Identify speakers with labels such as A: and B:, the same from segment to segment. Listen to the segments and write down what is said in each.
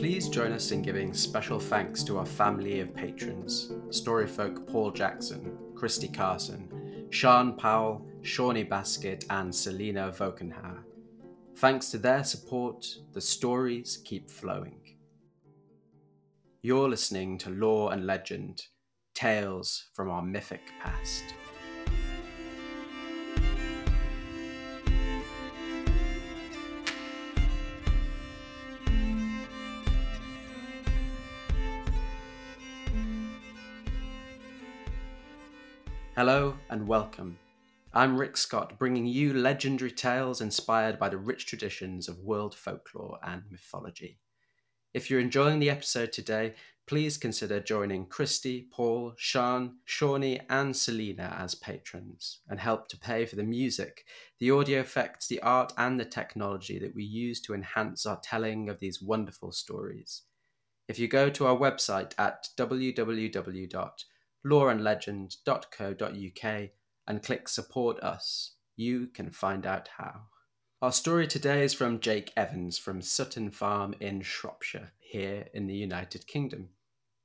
A: Please join us in giving special thanks to our family of patrons Storyfolk Paul Jackson, Christy Carson, Sean Powell, Shawnee Basket, and Selena Vokenhauer. Thanks to their support, the stories keep flowing. You're listening to Lore and Legend Tales from Our Mythic Past. Hello and welcome. I'm Rick Scott, bringing you legendary tales inspired by the rich traditions of world folklore and mythology. If you're enjoying the episode today, please consider joining Christy, Paul, Sean, Shawnee, and Selena as patrons and help to pay for the music, the audio effects, the art, and the technology that we use to enhance our telling of these wonderful stories. If you go to our website at www loreandlegend.co.uk and click Support Us. You can find out how. Our story today is from Jake Evans from Sutton Farm in Shropshire, here in the United Kingdom.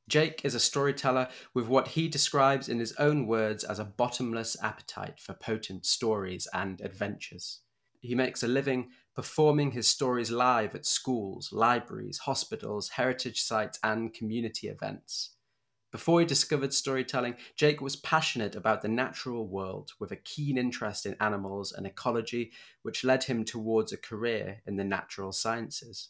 A: Jake is a storyteller with what he describes in his own words as a bottomless appetite for potent stories and adventures. He makes a living performing his stories live at schools, libraries, hospitals, heritage sites, and community events. Before he discovered storytelling, Jake was passionate about the natural world with a keen interest in animals and ecology, which led him towards a career in the natural sciences.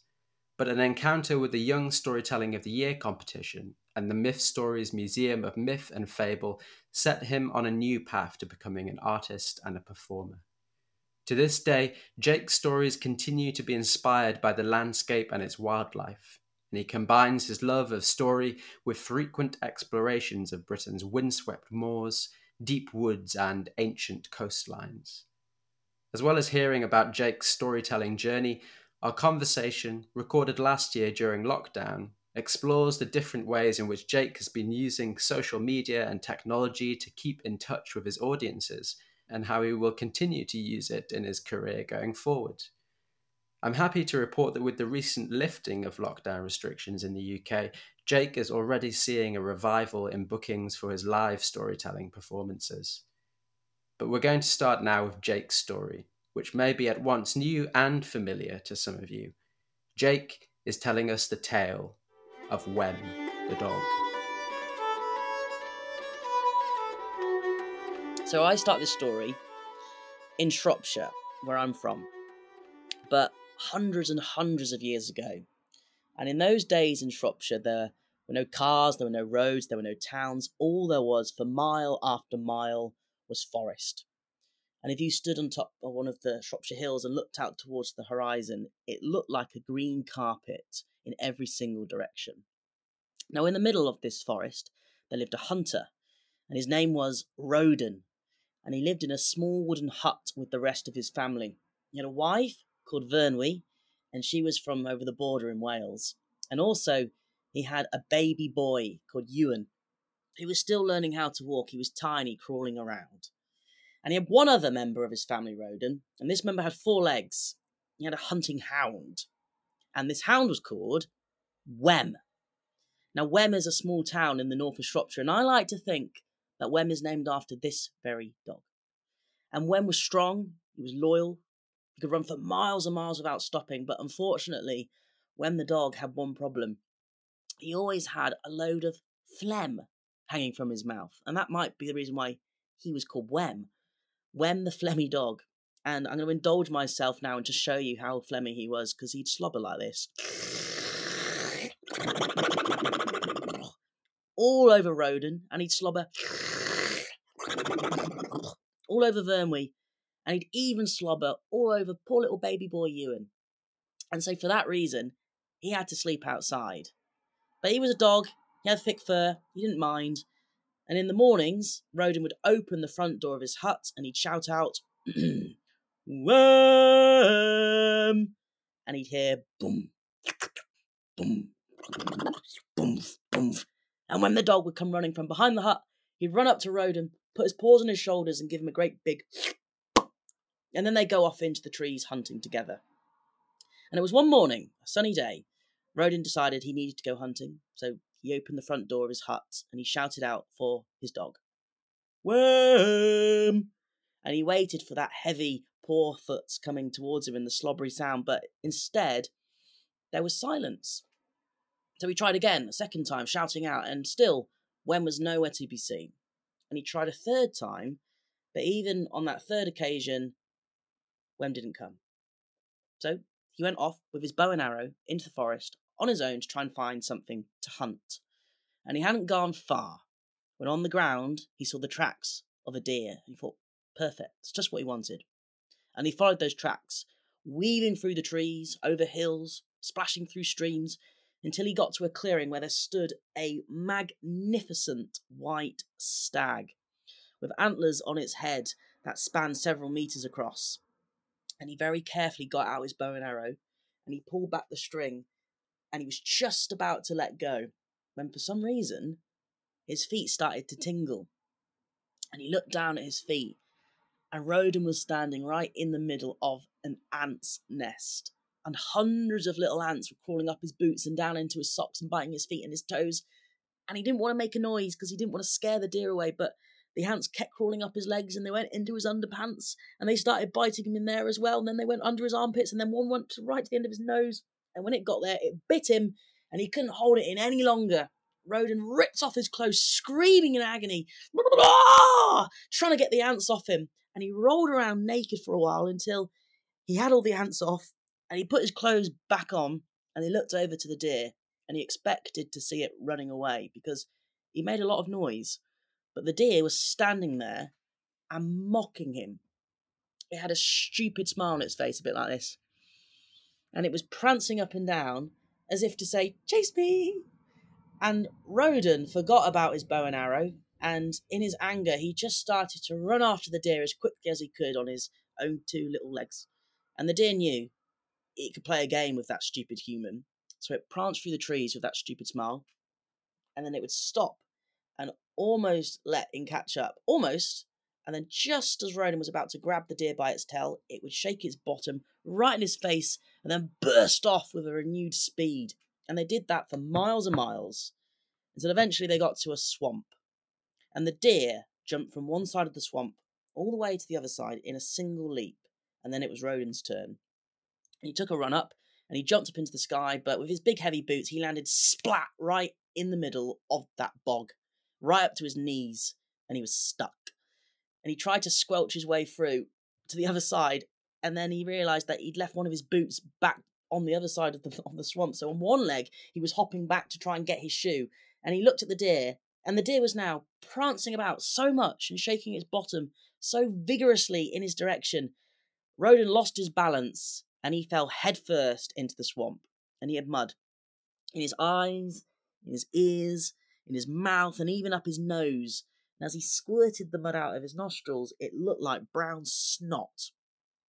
A: But an encounter with the Young Storytelling of the Year competition and the Mythstories Museum of Myth and Fable set him on a new path to becoming an artist and a performer. To this day, Jake's stories continue to be inspired by the landscape and its wildlife and he combines his love of story with frequent explorations of Britain's windswept moors, deep woods, and ancient coastlines. As well as hearing about Jake's storytelling journey, our conversation, recorded last year during lockdown, explores the different ways in which Jake has been using social media and technology to keep in touch with his audiences and how he will continue to use it in his career going forward. I'm happy to report that with the recent lifting of lockdown restrictions in the UK, Jake is already seeing a revival in bookings for his live storytelling performances. But we're going to start now with Jake's story, which may be at once new and familiar to some of you. Jake is telling us the tale of Wem the dog.
B: So I start this story in Shropshire, where I'm from. But hundreds and hundreds of years ago. And in those days in Shropshire, there were no cars, there were no roads, there were no towns. All there was for mile after mile was forest. And if you stood on top of one of the Shropshire hills and looked out towards the horizon, it looked like a green carpet in every single direction. Now, in the middle of this forest, there lived a hunter, and his name was Roden, and he lived in a small wooden hut with the rest of his family. He had a wife called Vyrnwy, and she was from over the border in Wales. And also, he had a baby boy called Ewan, who was still learning how to walk. He was tiny, crawling around. And he had one other member of his family, Roden, and this member had four legs. He had a hunting hound. And this hound was called Wem. Now, Wem is a small town in the north of Shropshire, and I like to think that Wem is named after this very dog. And Wem was strong, he was loyal, he could run for miles and miles without stopping, but unfortunately, Wem the dog had one problem, he always had a load of phlegm hanging from his mouth. And that might be the reason why he was called Wem. Wem the phlegmy dog. And I'm going to indulge myself now and just show you how phlegmy he was because he'd slobber like this. All over Roden, and he'd slobber all over Vyrnwy, and he'd even slobber all over poor little baby boy Ewan. And so, for that reason, he had to sleep outside. But he was a dog, he had thick fur, he didn't mind. And in the mornings, Roden would open the front door of his hut and he'd shout out, Worm! And he'd hear boom, boom, boom, boom. And when the dog would come running from behind the hut, he'd run up to Roden, put his paws on his shoulders, and give him a great big and then they go off into the trees hunting together. And it was one morning, a sunny day. Roden decided he needed to go hunting, so he opened the front door of his hut and he shouted out for his dog. Worm! And he waited for that heavy paw foot coming towards him in the slobbery sound, but instead there was silence. So he tried again, a second time, shouting out, and still Wem was nowhere to be seen. And he tried a third time, but even on that third occasion, Wem didn't come. So he went off with his bow and arrow into the forest on his own to try and find something to hunt. And he hadn't gone far when on the ground he saw the tracks of a deer. He thought, perfect, it's just what he wanted. And he followed those tracks, weaving through the trees, over hills, splashing through streams, until he got to a clearing where there stood a magnificent white stag with antlers on its head that spanned several meters across. And he very carefully got out his bow and arrow and he pulled back the string and he was just about to let go when for some reason his feet started to tingle. And he looked down at his feet, and Roden was standing right in the middle of an ant's nest. And hundreds of little ants were crawling up his boots and down into his socks and biting his feet and his toes. And he didn't want to make a noise because he didn't want to scare the deer away, but the ants kept crawling up his legs and they went into his underpants and they started biting him in there as well. And then they went under his armpits and then one went right to the end of his nose. And when it got there, it bit him and he couldn't hold it in any longer. Roden ripped off his clothes, screaming in agony, trying to get the ants off him. And he rolled around naked for a while until he had all the ants off and he put his clothes back on and he looked over to the deer and he expected to see it running away because he made a lot of noise. But the deer was standing there and mocking him. It had a stupid smile on its face, a bit like this. And it was prancing up and down as if to say, Chase me! And Roden forgot about his bow and arrow, and in his anger, he just started to run after the deer as quickly as he could on his own two little legs. And the deer knew it could play a game with that stupid human, so it pranced through the trees with that stupid smile, and then it would stop almost let him catch up. Almost. And then, just as Roden was about to grab the deer by its tail, it would shake its bottom right in his face and then burst off with a renewed speed. And they did that for miles and miles until eventually they got to a swamp. And the deer jumped from one side of the swamp all the way to the other side in a single leap. And then it was Roden's turn. He took a run up and he jumped up into the sky, but with his big heavy boots, he landed splat right in the middle of that bog, right up to his knees, and he was stuck. And he tried to squelch his way through to the other side, and then he realised that he'd left one of his boots back on the other side of the of the swamp. So on one leg, he was hopping back to try and get his shoe, and he looked at the deer, and the deer was now prancing about so much and shaking its bottom so vigorously in his direction. Roden lost his balance, and he fell headfirst into the swamp, and he had mud in his eyes, in his ears, in his mouth, and even up his nose. And as he squirted the mud out of his nostrils, it looked like brown snot.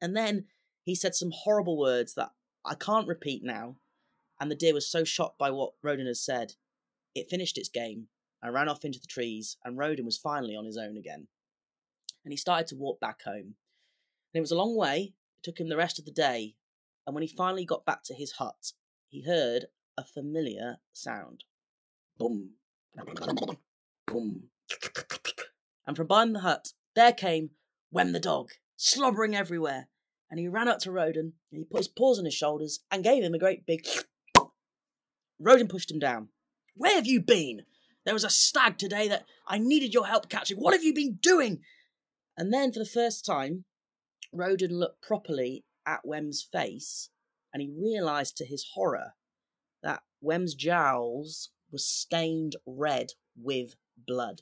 B: And then he said some horrible words that I can't repeat now, and the deer was so shocked by what Roden had said, it finished its game and ran off into the trees, and Roden was finally on his own again. And he started to walk back home. And it was a long way, it took him the rest of the day, and when he finally got back to his hut, he heard a familiar sound. Boom, boom. And from behind the hut, there came Wem the dog, slobbering everywhere, and he ran up to Roden and he put his paws on his shoulders and gave him a great big. Roden pushed him down. Where have you been? There was a stag today that I needed your help catching. What have you been doing? And then, for the first time, Roden looked properly at Wem's face and he realised to his horror that Wem's jowls were stained red with blood.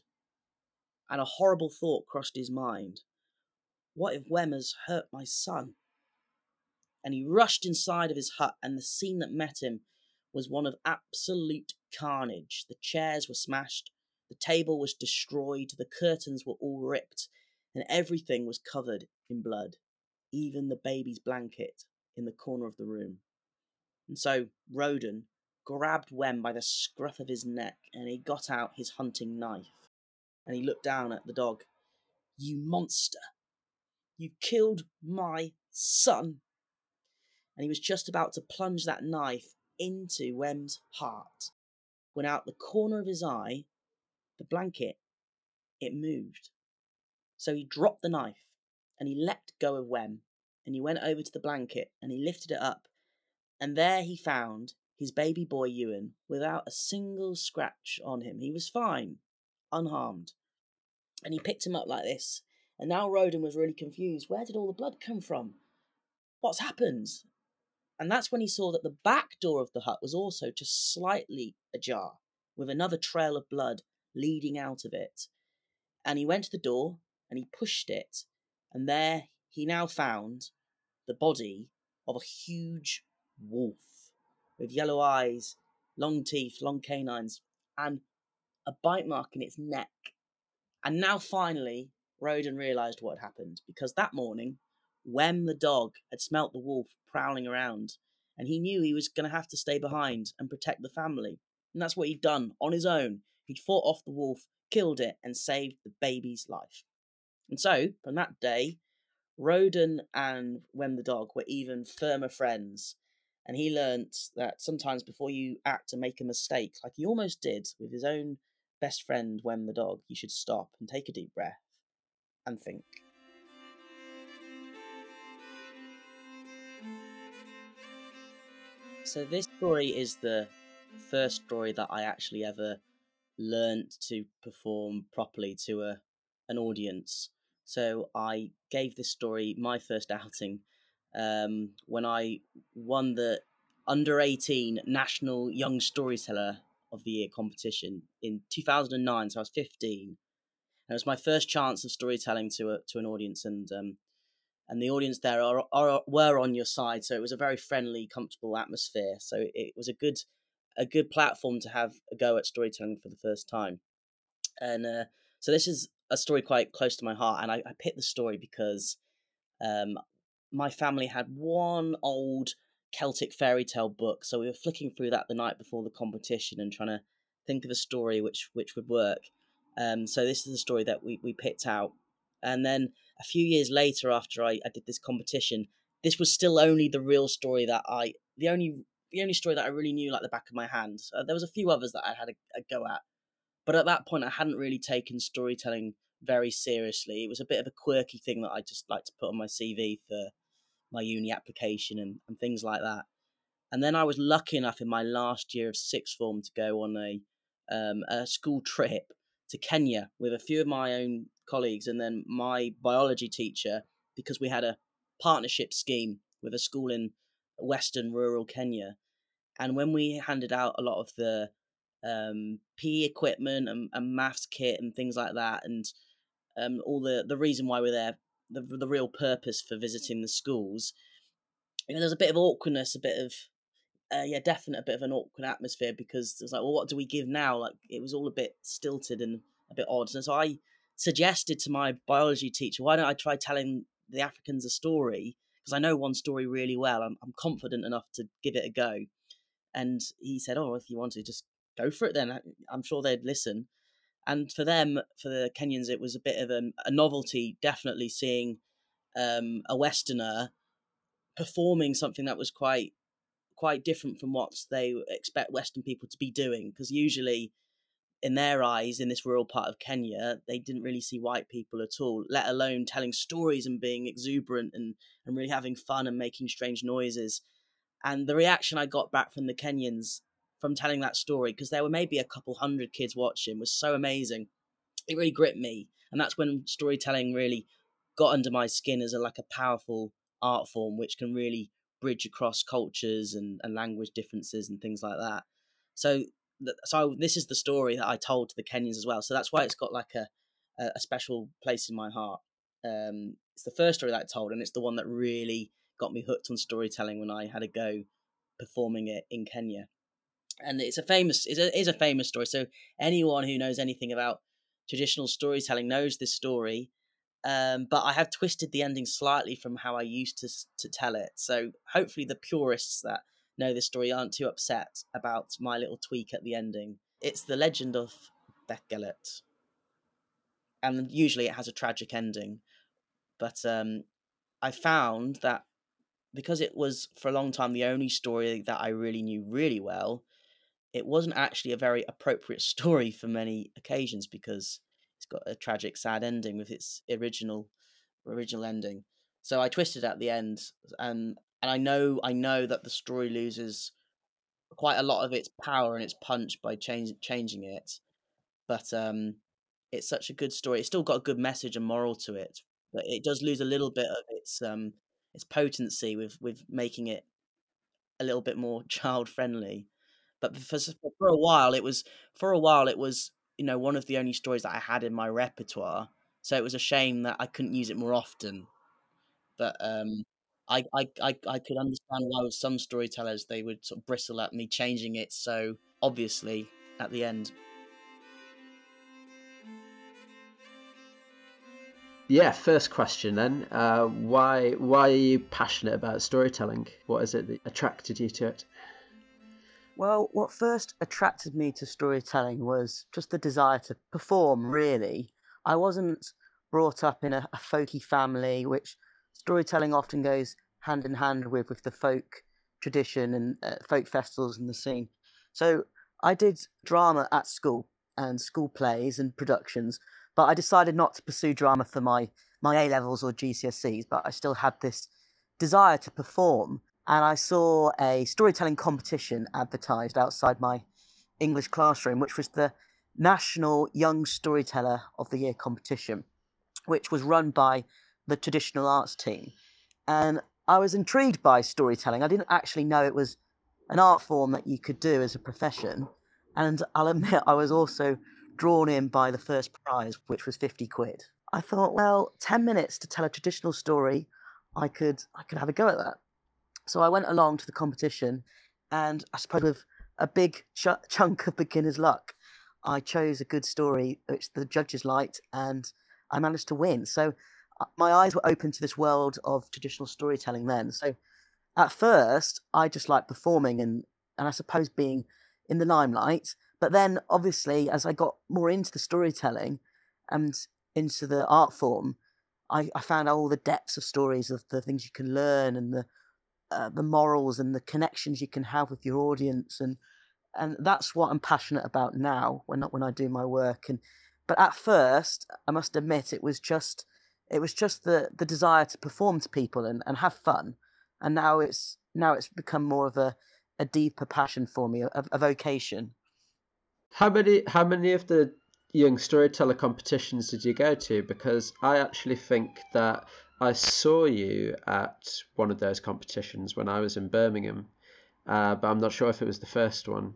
B: And a horrible thought crossed his mind. What if Wem has hurt my son? And he rushed inside of his hut, and the scene that met him was one of absolute carnage. The chairs were smashed, the table was destroyed, the curtains were all ripped, and everything was covered in blood, even the baby's blanket in the corner of the room. And so Roden grabbed Wem by the scruff of his neck and he got out his hunting knife and he looked down at the dog. You monster! You killed my son! And he was just about to plunge that knife into Wem's heart, when out the corner of his eye, the blanket, it moved. So he dropped the knife and he let go of Wem and he went over to the blanket and he lifted it up. And there he found his baby boy Ewan without a single scratch on him. He was fine, unharmed. And he picked him up like this. And now Roden was really confused. Where did all the blood come from? What's happened? And that's when he saw that the back door of the hut was also just slightly ajar, with another trail of blood leading out of it. And he went to the door and he pushed it, and there he now found the body of a huge wolf with yellow eyes, long teeth, long canines, and a bite mark in its neck. And now finally, Roden realised what had happened because that morning, Wem the dog had smelt the wolf prowling around, and he knew he was going to have to stay behind and protect the family. And that's what he'd done on his own. He'd fought off the wolf, killed it, and saved the baby's life. And so, from that day, Roden and Wem the dog were even firmer friends. And he learnt that sometimes before you act and make a mistake, like he almost did with his own best friend Wem the dog, you should stop and take a deep breath and think. So this story is the first story that I actually ever learnt to perform properly to a an audience. So I gave this story my first outing um, when I won the under 18 National Young Storyteller of the Year competition in 2009. So I was 15. And it was my first chance of storytelling to a, to an audience, and um, and the audience there are, are were on your side. So it was a very friendly, comfortable atmosphere. So it was a good a good platform to have a go at storytelling for the first time. And uh, so this is a story quite close to my heart, and I, I picked the story because um, my family had one old Celtic fairy tale book, so we were flicking through that the night before the competition and trying to think of a story which which would work. Um, so this is the story that we, we picked out, and then a few years later, after I, I did this competition, this was still only the real story that I the only the only story that I really knew like the back of my hand. Uh, there was a few others that I had a, a go at, but at that point, I hadn't really taken storytelling very seriously. It was a bit of a quirky thing that I just like to put on my CV for my uni application and, and things like that. And then I was lucky enough in my last year of sixth form to go on a um, a school trip to Kenya with a few of my own colleagues and then my biology teacher because we had a partnership scheme with a school in western rural Kenya. And when we handed out a lot of the um, PE equipment and, and maths kit and things like that, and um, all the, the reason why we're there, the, the real purpose for visiting the schools. You know, there's a bit of awkwardness, a bit of, uh, yeah, definite a bit of an awkward atmosphere because it's like, well, what do we give now? Like, it was all a bit stilted and a bit odd. And so I suggested to my biology teacher, why don't I try telling the Africans a story? Because I know one story really well. I'm, I'm confident enough to give it a go. And he said, oh, if you want to, just go for it then. I'm sure they'd listen. And for them, for the Kenyans, it was a bit of a, a novelty, definitely seeing um, a Westerner performing something that was quite quite different from what they expect Western people to be doing. Because usually, in their eyes, in this rural part of Kenya, they didn't really see white people at all, let alone telling stories and being exuberant and, and really having fun and making strange noises. And the reaction I got back from the Kenyans from telling that story because there were maybe a couple hundred kids watching was so amazing. It really gripped me, and that's when storytelling really got under my skin as a like a powerful art form which can really bridge across cultures and, and language differences and things like that. So so this is the story that I told to the Kenyans as well. So that's why it's got like a a special place in my heart. Um, it's the first story that I told, and it's the one that really got me hooked on storytelling when I had a go performing it in Kenya and it's a famous it is a famous story. So anyone who knows anything about traditional storytelling knows this story. Um, but I have twisted the ending slightly from how I used to to tell it. So hopefully the purists that know this story aren't too upset about my little tweak at the ending. It's the legend of Beddgelert, and usually it has a tragic ending. But um, I found that because it was for a long time the only story that I really knew really well, it wasn't actually a very appropriate story for many occasions because it's got a tragic, sad ending with its original original ending. So I twisted at the end, and and I know I know that the story loses quite a lot of its power and its punch by change, changing it, but um, it's such a good story. It's still got a good message and moral to it, but it does lose a little bit of its um its potency with with making it a little bit more child friendly. But for for a while, it was for a while it was you know one of the only stories that I had in my repertoire. So it was a shame that I couldn't use it more often. But um, I, I, I, I could understand why with some storytellers they would sort of bristle at me changing it so obviously at the end.
A: Yeah, first question then. Uh, why why are you passionate about storytelling? What is it that attracted you to it?
B: Well, what first attracted me to storytelling was just the desire to perform, really. I wasn't brought up in a, a folky family, which storytelling often goes hand in hand with, with the folk tradition and uh, folk festivals and the scene. So I did drama at school and school plays and productions, but I decided not to pursue drama for my my A levels or GCSEs. But I still had this desire to perform, and I saw a storytelling competition advertised outside my English classroom, which was the National Young Storyteller of the Year competition, which was run by the traditional arts team. And I was intrigued by storytelling. I didn't actually know it was an art form that you could do as a profession. And I'll admit, I was also drawn in by the first prize, which was 50 quid. I thought, well, 10 minutes to tell a traditional story, I could I could have a go at that. So I went along to the competition and I suppose with a big ch- chunk of beginner's luck, I chose a good story which the judges liked and I managed to win. So uh, my eyes were open to this world of traditional storytelling then. So at first, I just liked performing and, and I suppose being in the limelight. But then, obviously, as I got more into the storytelling and into the art form, I, I found all the depths of stories of the things you can learn and the uh, the morals and the connections you can have with your audience and and that's what I'm passionate about now when when I do my work and but at first I must admit it was just it was just the the desire to perform to people and, and have fun and now it's now it's become more of a a deeper passion for me a, a vocation
A: how many how many of the young storyteller competitions did you go to? Because I actually think that I saw you at one of those competitions when I was in Birmingham, uh, but I'm not sure if it was the first one.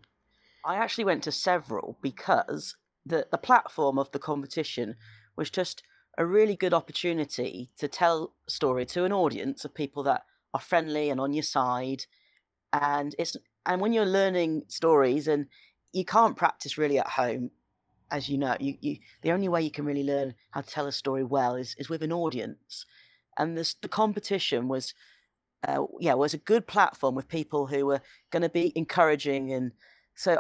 B: I actually went to several because the the platform of the competition was just a really good opportunity to tell story to an audience of people that are friendly and on your side and it's and when you're learning stories and you can't practice really at home, as you know. You, you the only way you can really learn how to tell a story well is, is with an audience, and this the competition was. Uh, yeah, was a good platform with people who were going to be encouraging, and so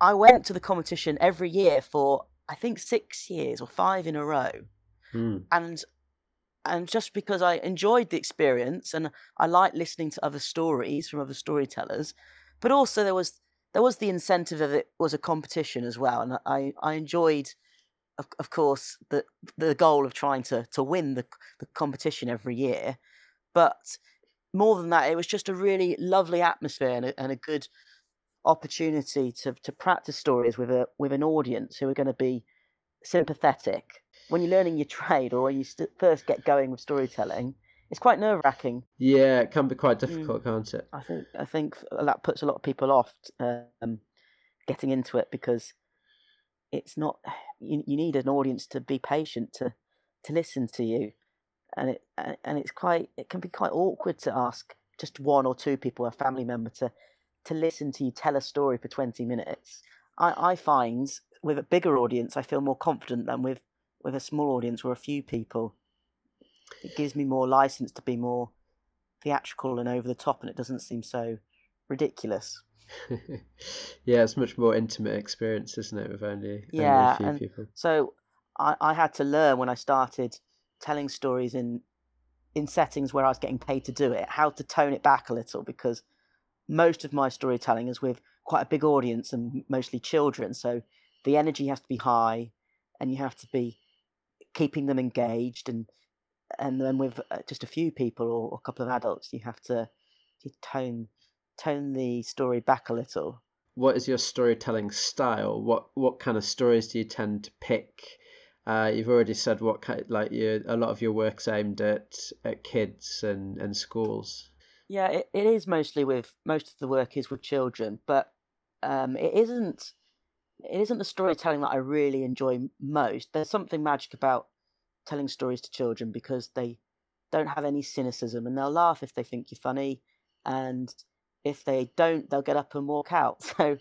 B: I went to the competition every year for I think six years or five in a row,
A: mm.
B: and and just because I enjoyed the experience and I liked listening to other stories from other storytellers, but also there was there was the incentive of it was a competition as well, and I I enjoyed, of, of course, the the goal of trying to to win the the competition every year, but more than that, it was just a really lovely atmosphere and a, and a good opportunity to to practice stories with a with an audience who are going to be sympathetic when you're learning your trade or when you st- first get going with storytelling it's quite nerve wracking.
A: Yeah, it can be quite mm. difficult, mm. can't it?
B: I think I think that puts a lot of people off um, getting into it because it's not. You, you need an audience to be patient to to listen to you, and it and it's quite it can be quite awkward to ask just one or two people, a family member, to to listen to you tell a story for twenty minutes. I, I find with a bigger audience, I feel more confident than with with a small audience or a few people it gives me more license to be more theatrical and over the top, and it doesn't seem so ridiculous.
A: yeah, it's much more intimate experience, isn't it, with only,
B: yeah,
A: only a few people.
B: So I, I had to learn when I started telling stories in in settings where I was getting paid to do it, how to tone it back a little because most of my storytelling is with quite a big audience and mostly children. So the energy has to be high and you have to be keeping them engaged and and then with uh, just a few people or a couple of adults you have to, to tone tone the story back a little
A: what is your storytelling style what what kind of stories do you tend to pick uh, you've already said what kind, like you, a lot of your work's aimed at at kids and, and schools.
B: Yeah, it, it is mostly with most of the work is with children, but um, it isn't it isn't the storytelling that I really enjoy most. There's something magic about telling stories to children because they don't have any cynicism and they'll laugh if they think you're funny, and if they don't, they'll get up and walk out. So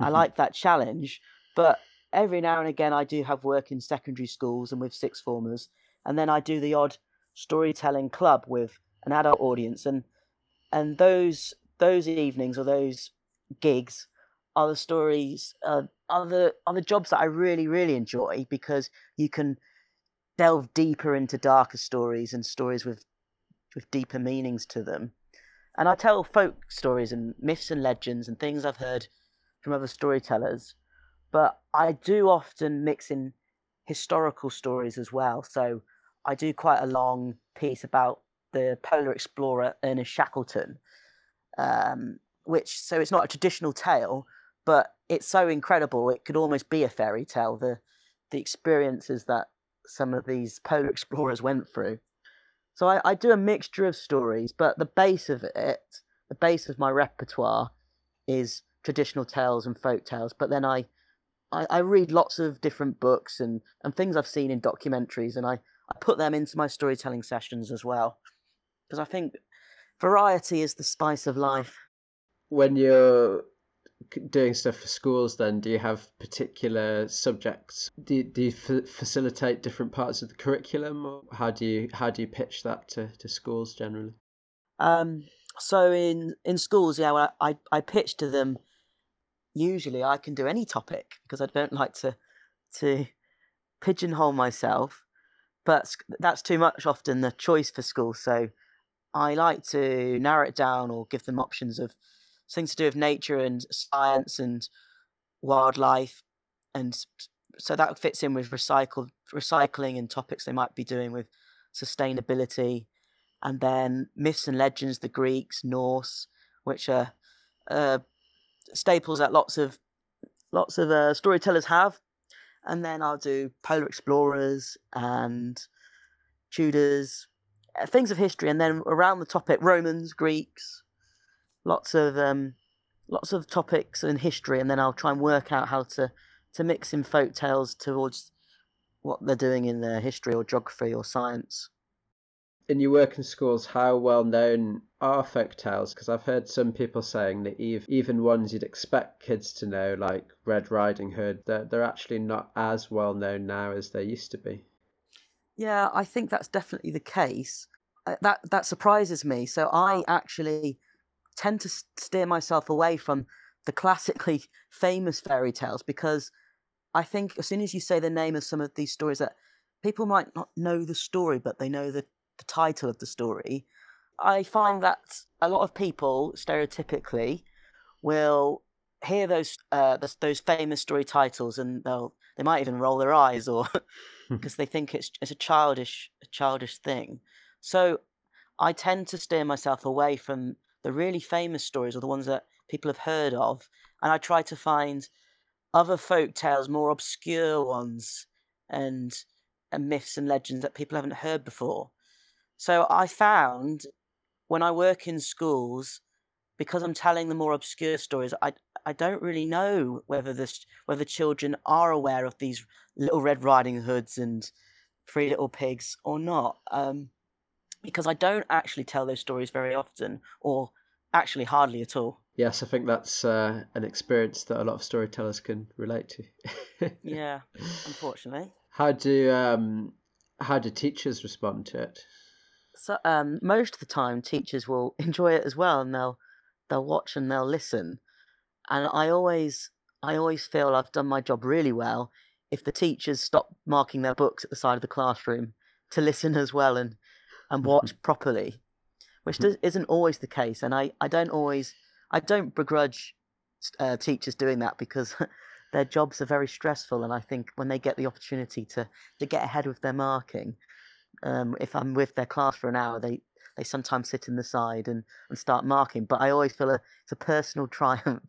B: I like that challenge, but every now and again I do have work in secondary schools and with sixth formers, and then I do the odd storytelling club with an adult audience, and and those those evenings or those gigs are the stories uh, are the are the jobs that I really really enjoy because you can delve deeper into darker stories and stories with with deeper meanings to them. And I tell folk stories and myths and legends and things I've heard from other storytellers but I do often mix in historical stories as well. So I do quite a long piece about the polar explorer Ernest Shackleton, um, which so it's not a traditional tale, but it's so incredible it could almost be a fairy tale. The the experiences that some of these polar explorers went through. So I, I do a mixture of stories, but the base of it, the base of my repertoire, is traditional tales and folk tales. But then I I, I read lots of different books and, and things I've seen in documentaries, and I, I put them into my storytelling sessions as well. Because I think variety is the spice of life.
A: When you're doing stuff for schools, then do you have particular subjects? Do you, do you f- facilitate different parts of the curriculum, or how do you how do you pitch that to, to schools generally?
B: Um, so in in schools, yeah, well, I I pitch to them usually I can do any topic because I don't like to to pigeonhole myself. But that's too much often the choice for schools So I like to narrow it down or give them options of things to do with nature and science and wildlife, and so that fits in with recycle recycling and topics they might be doing with sustainability, and then myths and legends, the Greeks, Norse, which are uh, staples that lots of lots of uh, storytellers have, and then I'll do polar explorers and Tudors, uh, things of history, and then around the topic Romans, Greeks, lots of um, lots of topics and history, and then I'll try and work out how to to mix in folk tales towards what they're doing in their history or geography or science
A: in your work in schools, how well known are folk tales? Because I've heard some people saying that even ones you'd expect kids to know, like Red Riding Hood, they're, they're actually not as well known now as they used to be.
B: Yeah, I think that's definitely the case. Uh, that that surprises me. So I actually tend to steer myself away from the classically famous fairy tales because I think as soon as you say the name of some of these stories that people might not know the story, but they know the the title of the story, I find that a lot of people stereotypically will hear those uh, those, those famous story titles and they'll they might even roll their eyes or because they think it's it's a childish a childish thing. So I tend to steer myself away from the really famous stories or the ones that people have heard of, and I try to find other folk tales, more obscure ones, and and myths and legends that people haven't heard before. So I found when I work in schools, because I'm telling the more obscure stories, I I don't really know whether this whether children are aware of these little Red Riding Hoods and Three Little Pigs or not. Um, because I don't actually tell those stories very often, or actually hardly at all.
A: Yes, I think that's uh, an experience that a lot of storytellers can relate
B: to. yeah, unfortunately.
A: How do um, how do teachers respond to it?
B: so um, most of the time teachers will enjoy it as well and they'll they'll watch and they'll listen and i always i always feel i've done my job really well if the teachers stop marking their books at the side of the classroom to listen as well and and watch properly, which does, isn't always the case. And I, I don't always, I don't begrudge uh, teachers doing that because their jobs are very stressful. And I think when they get the opportunity to, to get ahead with their marking, um, if I'm with their class for an hour, they, they sometimes sit in the side and, and start marking. But I always feel a, it's a personal triumph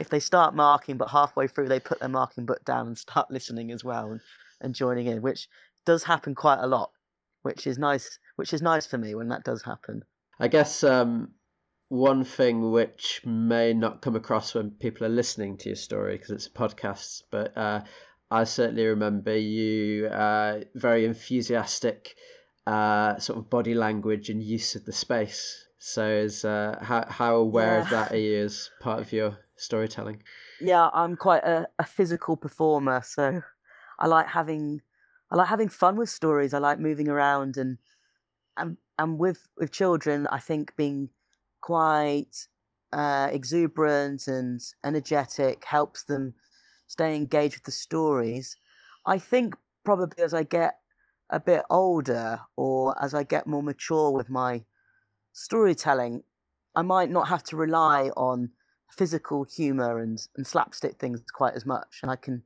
B: if they start marking, but halfway through they put their marking book down and start listening as well and, and joining in, which does happen quite a lot, which is nice. Which is nice for me when that does happen.
A: I guess um, one thing which may not come across when people are listening to your story because it's a podcast, but uh, I certainly remember you uh, very enthusiastic uh, sort of body language and use of the space. So, is uh, how how aware
B: Yeah.
A: of that are you as part of your storytelling?
B: Yeah, I'm quite a, a physical performer, so I like having I like having fun with stories. I like moving around and and and with with children, I think being quite uh, exuberant and energetic helps them stay engaged with the stories. I think probably as I get a bit older or as I get more mature with my storytelling, I might not have to rely on physical humor and, and slapstick things quite as much. And I can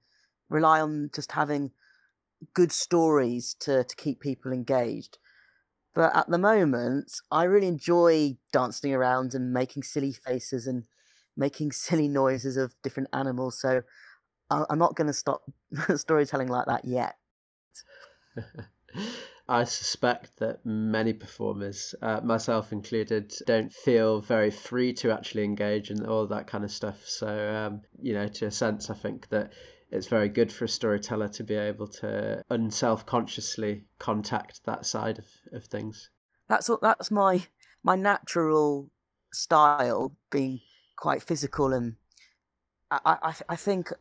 B: rely on just having good stories to, to keep people engaged. But at the moment, I really enjoy dancing around and making silly faces and making silly noises of different animals. So I'm not going to stop storytelling like that yet.
A: I suspect that many performers, uh, myself included, don't feel very free to actually engage in all that kind of stuff. So, um, you know, to a sense, I think that it's very good for a storyteller to be able to unself consciously contact that side of, of things.
B: That's that's my my natural style, being quite physical, and I I, I think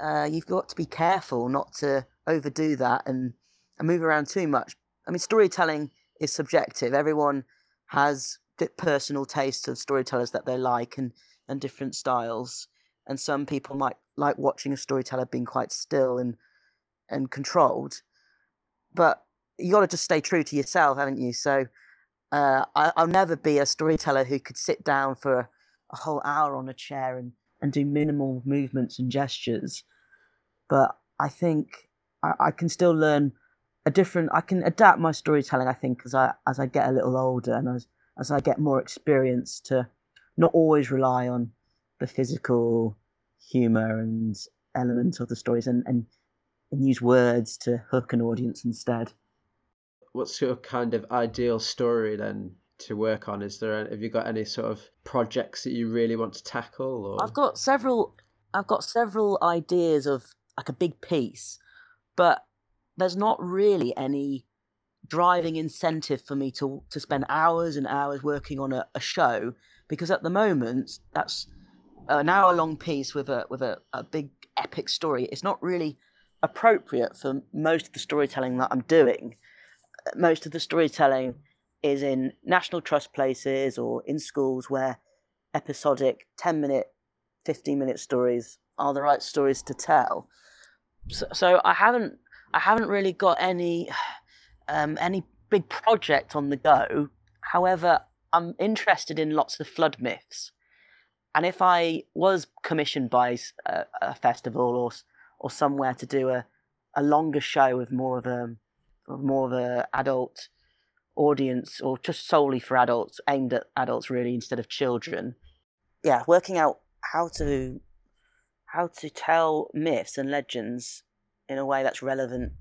B: uh, you've got to be careful not to overdo that and, and move around too much. I mean, storytelling is subjective. Everyone has personal tastes of storytellers that they like and and different styles. And some people might like watching a storyteller being quite still and and controlled, but you got to just stay true to yourself, haven't you? So uh, I, I'll never be a storyteller who could sit down for a, a whole hour on a chair and, and do minimal movements and gestures. But I think I, I can still learn a different. I can adapt my storytelling. I think as I as I get a little older and as as I get more experience to not always rely on the physical humor and elements of the stories and, and, and use words to hook an audience instead.
A: What's your kind of ideal story then to work on? Is there have you got any sort of projects that you really want to tackle? Or
B: I've got several. I've got several ideas of like a big piece, but there's not really any driving incentive for me to to spend hours and hours working on a, a show because at the moment that's an hour long piece with a with a, a big epic story. It's not really appropriate for most of the storytelling that I'm doing. Most of the storytelling is in national trust places or in schools where episodic 10 minute 15 minute stories are the right stories to tell so, so i haven't i haven't really got any um, any big project on the go however i'm interested in lots of flood myths and if i was commissioned by a festival or or somewhere to do a, a longer show with more of um, a more of a adult audience or just solely for adults aimed at adults really instead of children yeah working out how to how to tell myths and legends in a way that's relevant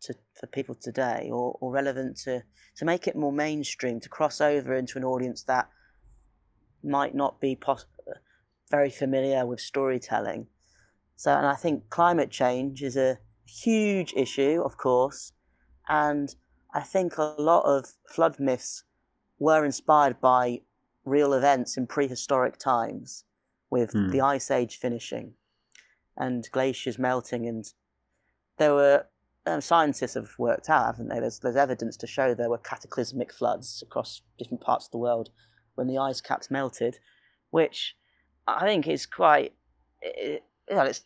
B: to for people today or, or relevant to to make it more mainstream to cross over into an audience that might not be pos- very familiar with storytelling. So and i think climate change is a huge issue of course and i think a lot of flood myths were inspired by real events in prehistoric times with
A: Hmm.
B: the ice age finishing and glaciers melting and there were um, scientists have worked out haven't they? There's, there's evidence to show there were cataclysmic floods across different parts of the world when the ice caps melted which i think is quite it, know, it's,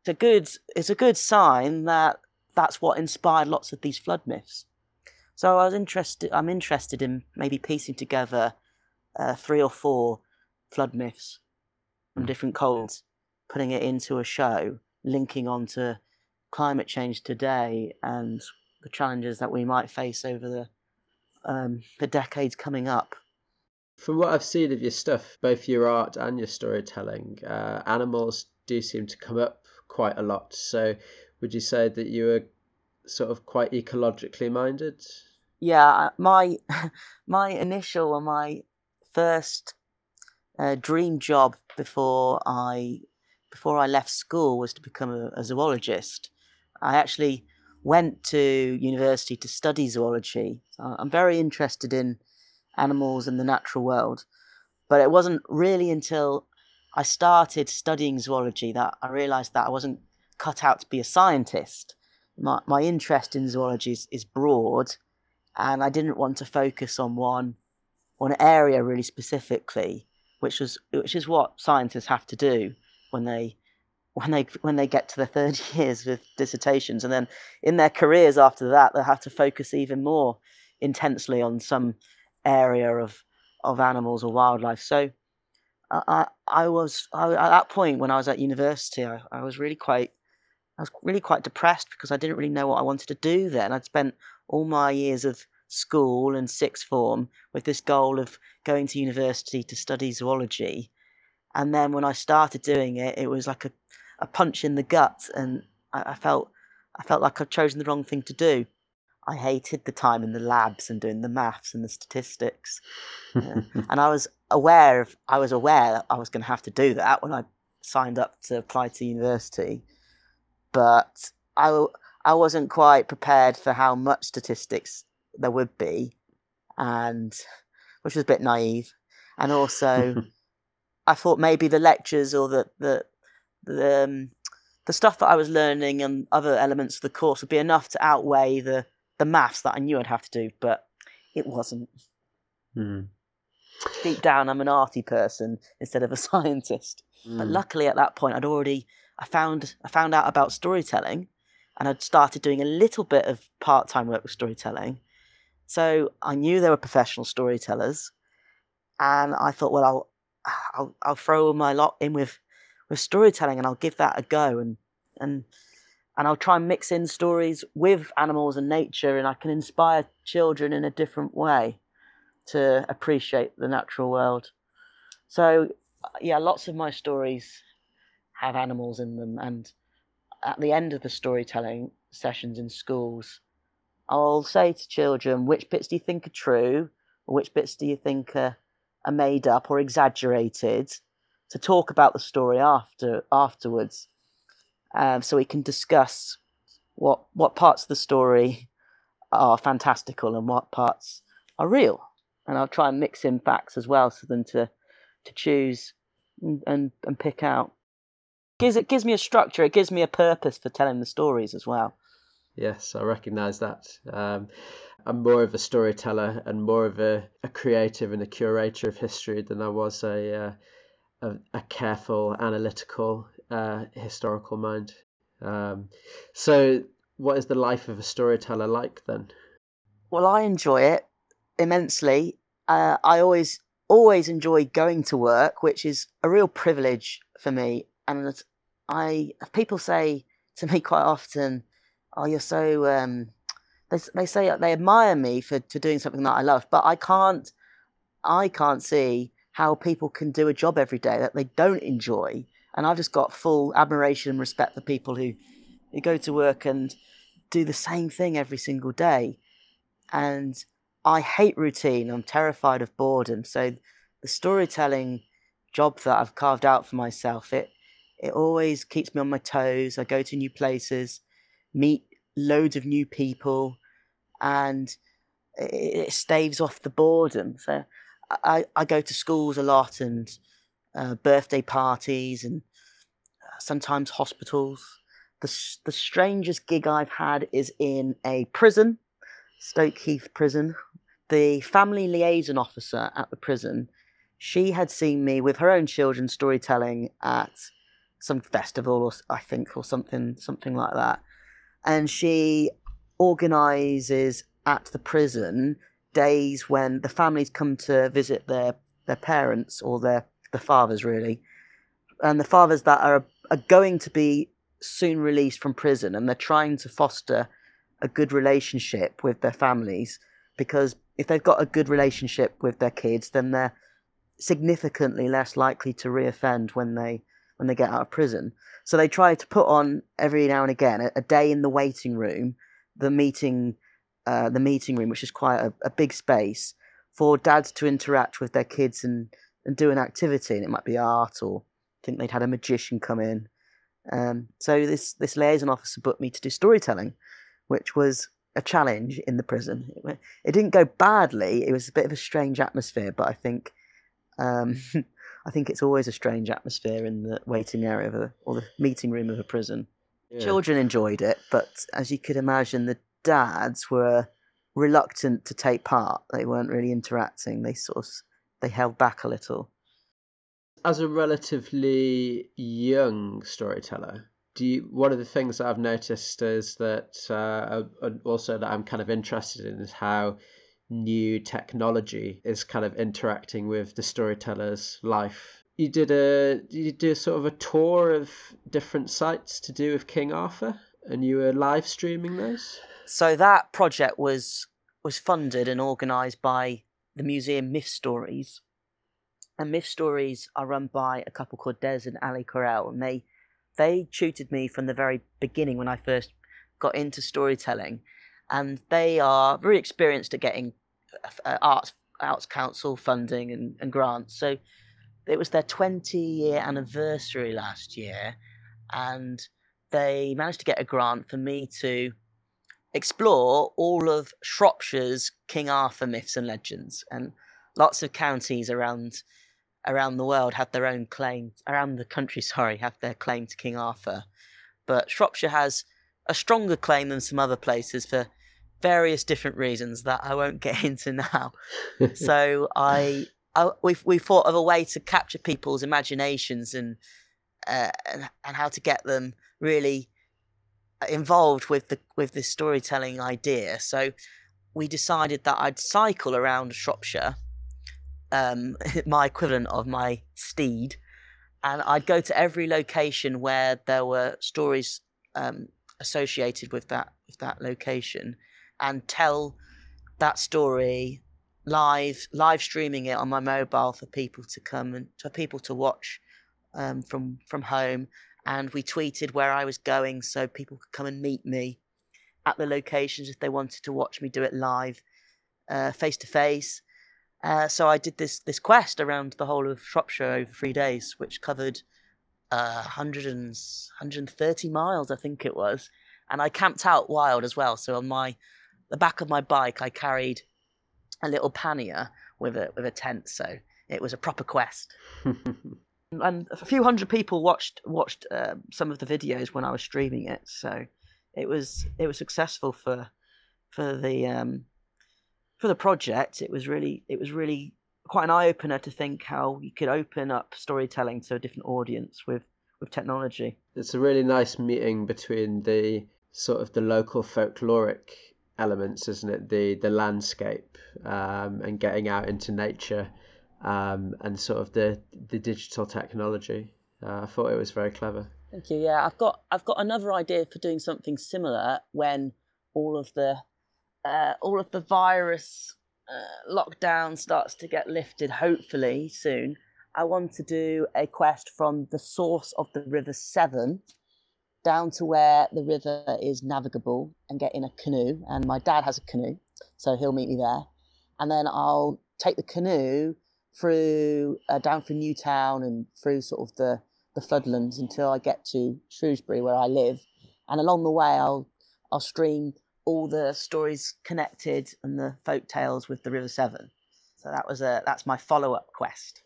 B: it's a good it's a good sign that that's what inspired lots of these flood myths So I was interested. I'm interested in maybe piecing together uh, three or four flood myths from different cultures, putting it into a show, linking on to climate change today and the challenges that we might face over the um, the decades coming up.
C: From what I've seen of your stuff, both your art and your storytelling, uh, animals do seem to come up quite a lot. So, would you say that you are sort of quite ecologically minded?
B: Yeah, my my initial or my first uh, dream job before I before I left school was to become a, a zoologist. I actually went to university to study zoology. I'm very interested in animals and the natural world, but it wasn't really until I started studying zoology that I realized that I wasn't cut out to be a scientist. My, my interest in zoology is, is broad, and I didn't want to focus on one one area really specifically, which was which is what scientists have to do when they when they when they get to the third years with dissertations, and then in their careers after that, they have to focus even more intensely on some area of of animals or wildlife. So I I was I, at that point when I was at university, I, I was really quite I was really quite depressed because I didn't really know what I wanted to do then. I'd spent all my years of school and sixth form with this goal of going to university to study zoology. And then when I started doing it, it was like a, a punch in the gut, and I, I felt I felt like I'd chosen the wrong thing to do. I hated the time in the labs and doing the maths and the statistics, and I was aware of I was aware that I was going to have to do that when I signed up to apply to university, but I I wasn't quite prepared for how much statistics there would be, and which was a bit naive, and also I thought maybe the lectures or the the the um, the stuff that I was learning and other elements of the course would be enough to outweigh the the maths that I knew I'd have to do, but it wasn't.
C: Mm.
B: Deep down, I'm an arty person instead of a scientist. Mm. But luckily, at that point, I'd already I found I found out about storytelling, and I'd started doing a little bit of part time work with storytelling. So I knew there were professional storytellers, and I thought, well, I'll I'll, I'll throw my lot in with with storytelling, and I'll give that a go, and and and I'll try and mix in stories with animals and nature, and I can inspire children in a different way to appreciate the natural world. So, uh, yeah, lots of my stories have animals in them, and at the end of the storytelling sessions in schools, I'll say to children, which bits do you think are true, or which bits do you think are, are made up or exaggerated, to talk about the story after afterwards um, so we can discuss what what parts of the story are fantastical and what parts are real. And I'll try and mix in facts as well, so them to to choose and and, and pick out. Gives it gives me a structure. It gives me a purpose for telling the stories as well.
C: Yes, I recognise that. Um, I'm more of a storyteller and more of a, a creative and a curator of history than I was a uh, a, a careful, analytical, uh, historical mind. Um, so, what is the life of a storyteller like then?
B: Well, I enjoy it immensely. Uh, I always always enjoy going to work, which is a real privilege for me. And I people say to me quite often, "Oh, you're so." Um, they they say they admire me for, for doing something that I love, but I can't. I can't see how people can do a job every day that they don't enjoy. And I've just got full admiration and respect for people who, who go to work and do the same thing every single day. And I hate routine. I'm terrified of boredom. So the storytelling job that I've carved out for myself, it it always keeps me on my toes. I go to new places, meet loads of new people, and it, it staves off the boredom. So I, I go to schools a lot and uh, birthday parties and sometimes hospitals. The, the strangest gig I've had is in a prison, Stoke Heath Prison. The family liaison officer at the prison, she had seen me with her own children storytelling at some festival, or I think, or something, something like that. And she organises at the prison days when the families come to visit their their parents or their the fathers really, and the fathers that are are going to be soon released from prison, and they're trying to foster a good relationship with their families because if they've got a good relationship with their kids, then they're significantly less likely to reoffend when they when they get out of prison. So they try to put on every now and again a, a day in the waiting room, the meeting, uh, the meeting room, which is quite a, a big space for dads to interact with their kids and and do an activity, and it might be art or think they'd had a magician come in. Um, so this this liaison officer booked me to do storytelling, which was a challenge in the prison. It, it, didn't go badly. It was a bit of a strange atmosphere, but I think um, I think it's always a strange atmosphere in the waiting area of a, or the meeting room of a prison. Yeah. Children enjoyed it, but as you could imagine, the dads were reluctant to take part. They weren't really interacting. They sort of they held back a little.
A: As a relatively young storyteller, do you, one of the things that I've noticed is that uh, also that I'm kind of interested in is how new technology is kind of interacting with the storyteller's life. You did a you did sort of a tour of different sites to do with King Arthur, and you were live streaming those.
B: So that project was was funded and organised by the museum Mythstories, and Mythstories are run by a couple called Des and Ali Corell, and they they tutored me from the very beginning when I first got into storytelling, and they are very experienced at getting uh, arts arts council funding and, and grants. So it was their 20 year anniversary last year, and they managed to get a grant for me to explore all of Shropshire's King Arthur myths and legends, and lots of counties around around the world have their own claim around the country. Sorry, have their claim to King Arthur, but Shropshire has a stronger claim than some other places for various different reasons that I won't get into now. so I, I we we thought of a way to capture people's imaginations and uh, and and how to get them really involved with the with this storytelling idea. So we decided that I'd cycle around Shropshire, um, my equivalent of my steed, and I'd go to every location where there were stories um, associated with that with that location, and tell that story live, live streaming it on my mobile for people to come and for people to watch um, from from home. And we tweeted where I was going so people could come and meet me at the locations if they wanted to watch me do it live, face to face. So I did this this quest around the whole of Shropshire over three days, which covered uh, 100 and, 130 miles, I think it was. And I camped out wild as well. So on my the back of my bike, I carried a little pannier with a with a tent, so it was a proper quest. and a few hundred people watched watched uh, some of the videos when I was streaming it, so it was it was successful for for the um, for the project. It was really it was really quite an eye opener to think how you could open up storytelling to a different audience with with technology.
A: It's a really nice meeting between the sort of the local folkloric elements, isn't it? The the landscape um, and getting out into nature um, and sort of the the digital technology. Uh, I thought it was very clever.
B: Thank you. Yeah, I've got I've got another idea for doing something similar when all of the uh, all of the virus uh, lockdown starts to get lifted. Hopefully soon. I want to do a quest from the source of the River Severn down to where the river is navigable and get in a canoe. And my dad has a canoe, so he'll meet me there. And then I'll take the canoe through uh, down through Newtown and through sort of the the floodlands until I get to Shrewsbury where I live. And along the way, I'll I'll stream all the stories connected and the folk tales with the River Severn. So that was a that's my follow up quest.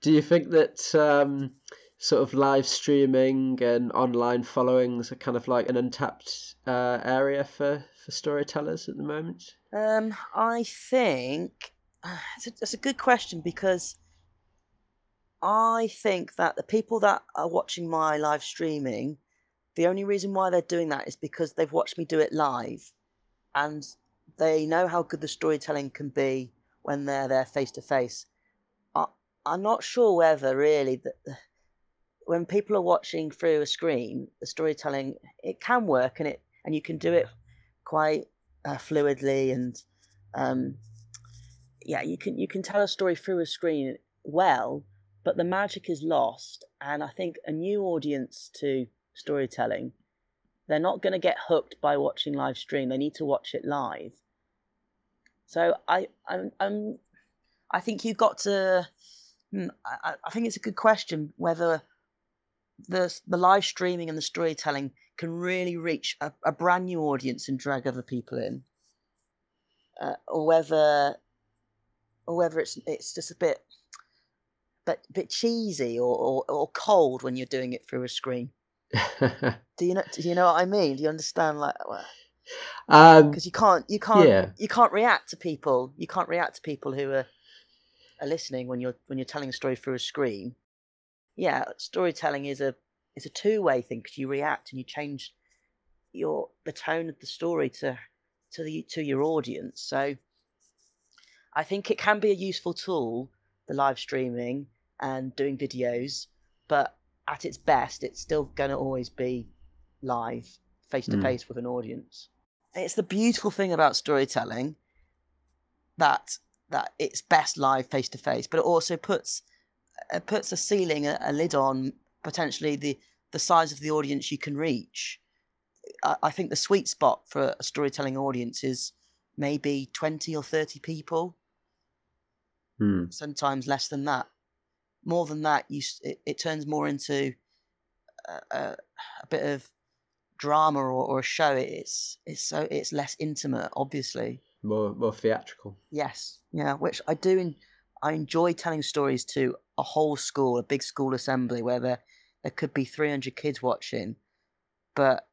A: Do you think that um, sort of live streaming and online followings are kind of like an untapped uh, area for, for storytellers at the moment?
B: Um, I think it's a, it's a good question because I think that the people that are watching my live streaming, the only reason why they're doing that is because they've watched me do it live. And they know how good the storytelling can be when they're there face to face. I'm not sure whether really that when people are watching through a screen, the storytelling it can work and it and you can do it quite uh, fluidly and um, yeah, you can you can tell a story through a screen well, but the magic is lost. And I think a new audience to storytelling, they're not going to get hooked by watching live stream. They need to watch it live. So I I'm, I'm I think you've got to. Hmm, I, I think it's a good question whether the the live streaming and the storytelling can really reach a, a brand new audience and drag other people in, uh, or whether or whether it's it's just a bit but bit cheesy or, or, or cold when you're doing it through a screen. do you know? Do you know what I mean? Do you understand? Like, because um, you can't, you can't, yeah. you can't react to people. You can't react to people who are are listening when you're when you're telling a story through a screen. Yeah, storytelling is a is a two way thing because you react and you change your the tone of the story to to the to your audience. So I think it can be a useful tool, the live streaming and doing videos, but at its best, it's still going to always be live, face to face with an audience. It's the beautiful thing about storytelling that that it's best live face to face, but it also puts it puts a ceiling, a, a, lid on potentially the the size of the audience you can reach. I, I think the sweet spot for a storytelling audience is maybe twenty or thirty people
C: hmm.
B: sometimes less than that. More than that, you it, it turns more into a, a, a bit of drama or, or, a show. It's it's so it's less intimate, obviously.
C: More more theatrical.
B: Yes, yeah. Which I do. In, I enjoy telling stories to a whole school, a big school assembly where there there could be three hundred kids watching, but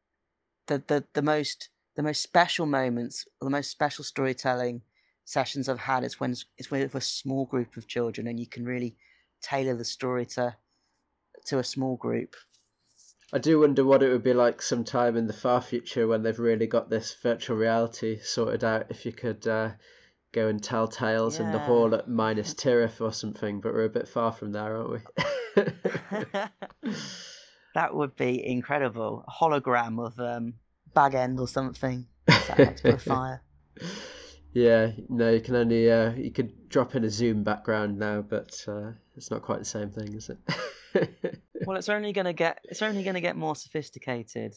B: the the the most the most special moments, the most special storytelling sessions I've had is when it's with a small group of children and you can really tailor the story to to a small group.
C: I do wonder what it would be like sometime in the far future when they've really got this virtual reality sorted out. If you could uh, go and tell tales yeah. in the hall at Minas Tirith or something, but we're a bit far from there, aren't we?
B: that would be incredible. A hologram of um, Bag End or something sat next to a fire.
C: Yeah, no, you can only uh, you could drop in a Zoom background now, but uh, it's not quite the same thing, is
B: it? well, it's only gonna get it's only gonna get more sophisticated.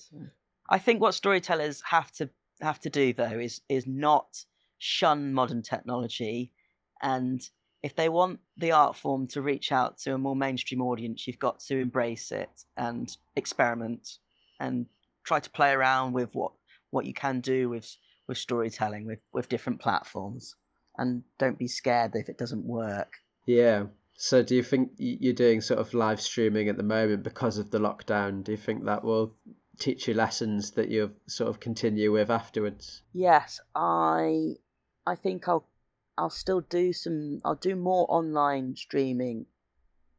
B: I think what storytellers have to have to do though is is not shun modern technology, and if they want the art form to reach out to a more mainstream audience, you've got to embrace it and experiment and try to play around with what what you can do with with storytelling with with different platforms, and don't be scared if it doesn't work.
C: Yeah. So, do you think you're doing sort of live streaming at the moment because of the lockdown? Do you think that will teach you lessons that you'll sort of continue with afterwards?
B: Yes, I I think I'll I'll still do some. I'll do more online streaming.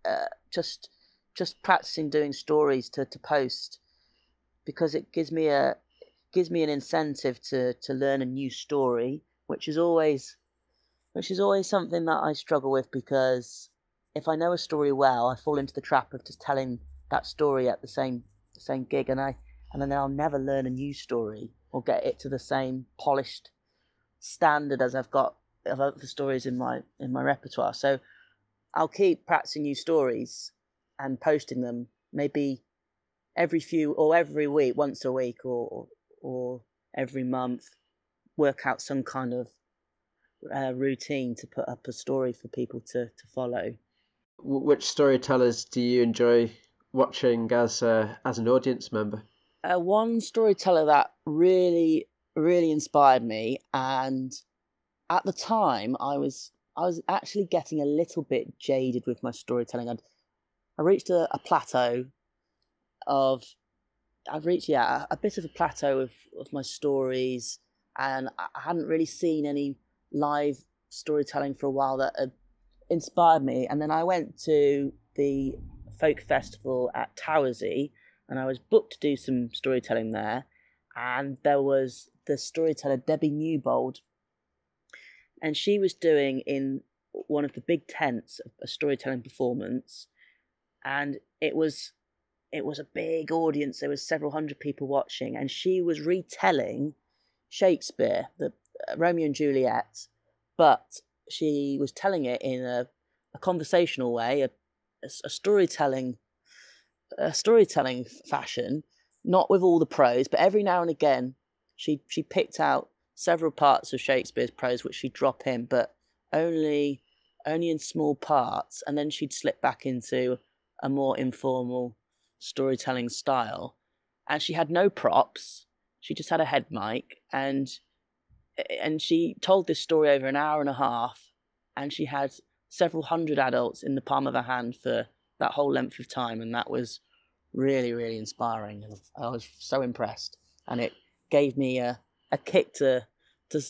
B: Uh, just just practicing doing stories to to post because it gives me a gives me an incentive to to learn a new story, which is always which is always something that I struggle with because if I know a story well, I fall into the trap of just telling that story at the same same gig, and I and then I'll never learn a new story or get it to the same polished standard as I've got of other stories in my in my repertoire. So I'll keep practicing new stories and posting them maybe every few or every week, once a week or or every month work out some kind of uh, routine to put up a story for people to, to follow.
C: Which storytellers do you enjoy watching as a, as an audience member?
B: Uh, one storyteller that really really inspired me, and at the time I was I was actually getting a little bit jaded with my storytelling. I'd, I reached a, a plateau of I've reached yeah a, bit of a plateau of, of my stories, and I hadn't really seen any live storytelling for a while that had inspired me. And then I went to the folk festival at Towersey, and I was booked to do some storytelling there. And there was the storyteller Debbie Newbold and she was doing in one of the big tents a storytelling performance, and it was it was a big audience. There was several hundred people watching, and she was retelling Shakespeare, the uh, Romeo and Juliet, but she was telling it in a, a conversational way, a, a, a storytelling a storytelling fashion, not with all the prose, but every now and again she she picked out several parts of Shakespeare's prose which she'd drop in, but only only in small parts, and then she'd slip back into a more informal storytelling style. And she had no props. She just had a head mic and and she told this story over an hour and a half and she had several hundred adults in the palm of her hand for that whole length of time and that was really really inspiring and I was so impressed and it gave me a, a kick to to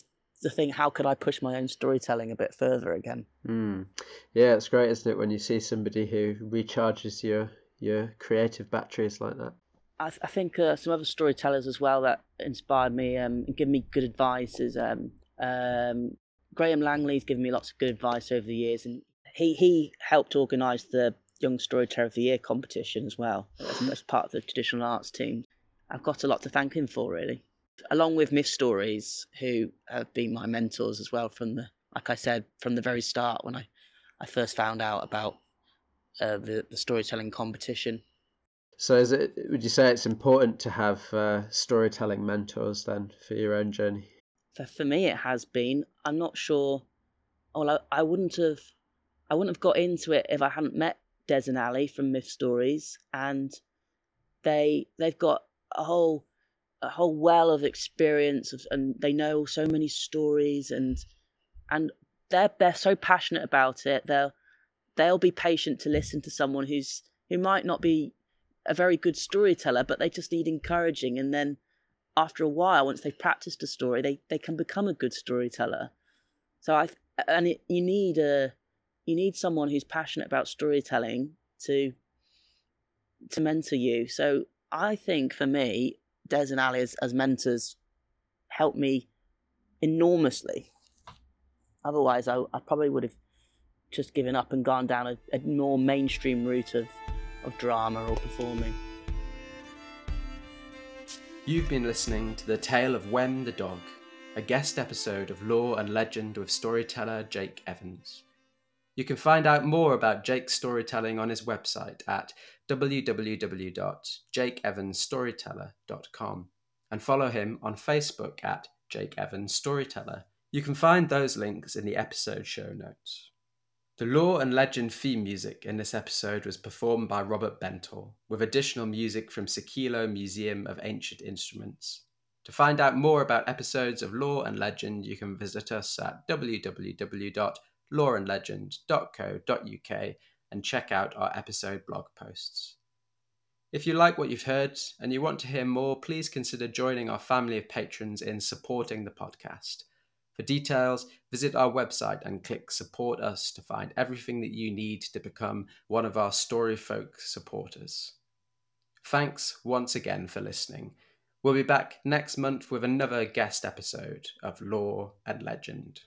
B: to think how could I push my own storytelling a bit further again.
C: Mm. Yeah, it's great, isn't it, when you see somebody who recharges your your creative batteries like that.
B: I, th- I think uh, some other storytellers as well that inspired me um, and give me good advice is um, um, Graham Langley's given me lots of good advice over the years, and he he helped organise the Young Storyteller of the Year competition as well as, as part of the traditional arts team. I've got a lot to thank him for, really along with Mythstories, who have been my mentors as well from the, like I said, from the very start when I, I first found out about uh, the the storytelling competition.
C: So, is it? Would you say it's important to have uh, storytelling mentors then for your own journey?
B: For for me, it has been. I'm not sure. Well, I, I wouldn't have, I wouldn't have got into it if I hadn't met Des and Ali from Mythstories, and they they've got a whole a whole well of experience of, and they know so many stories and and they're they're so passionate about it they'll they'll be patient to listen to someone who's who might not be a very good storyteller but they just need encouraging. And then after a while once they've practiced a story they they can become a good storyteller. So i and it, you need a you need someone who's passionate about storytelling to to mentor you. So i think for me Des and Ali as, as mentors helped me enormously. Otherwise, I, I probably would have just given up and gone down a, a more mainstream route of, of drama or performing.
A: You've been listening to The Tale of Wem the Dog, a guest episode of Lore and Legend with storyteller Jake Evans. You can find out more about Jake's storytelling on his website at www.jakeevansstoryteller.com and follow him on Facebook at Jake Evans Storyteller. You can find those links in the episode show notes. The lore and legend theme music in this episode was performed by Robert Bentor, with additional music from Sakilo Museum of Ancient Instruments. To find out more about episodes of Lore and Legend, you can visit us at www loreandlegend.co.uk and check out our episode blog posts. If you like what you've heard and you want to hear more, please consider joining our family of patrons in supporting the podcast. For details, visit our website and click Support Us to find everything that you need to become one of our Storyfolk supporters. Thanks once again for listening. We'll be back next month with another guest episode of Lore and Legend.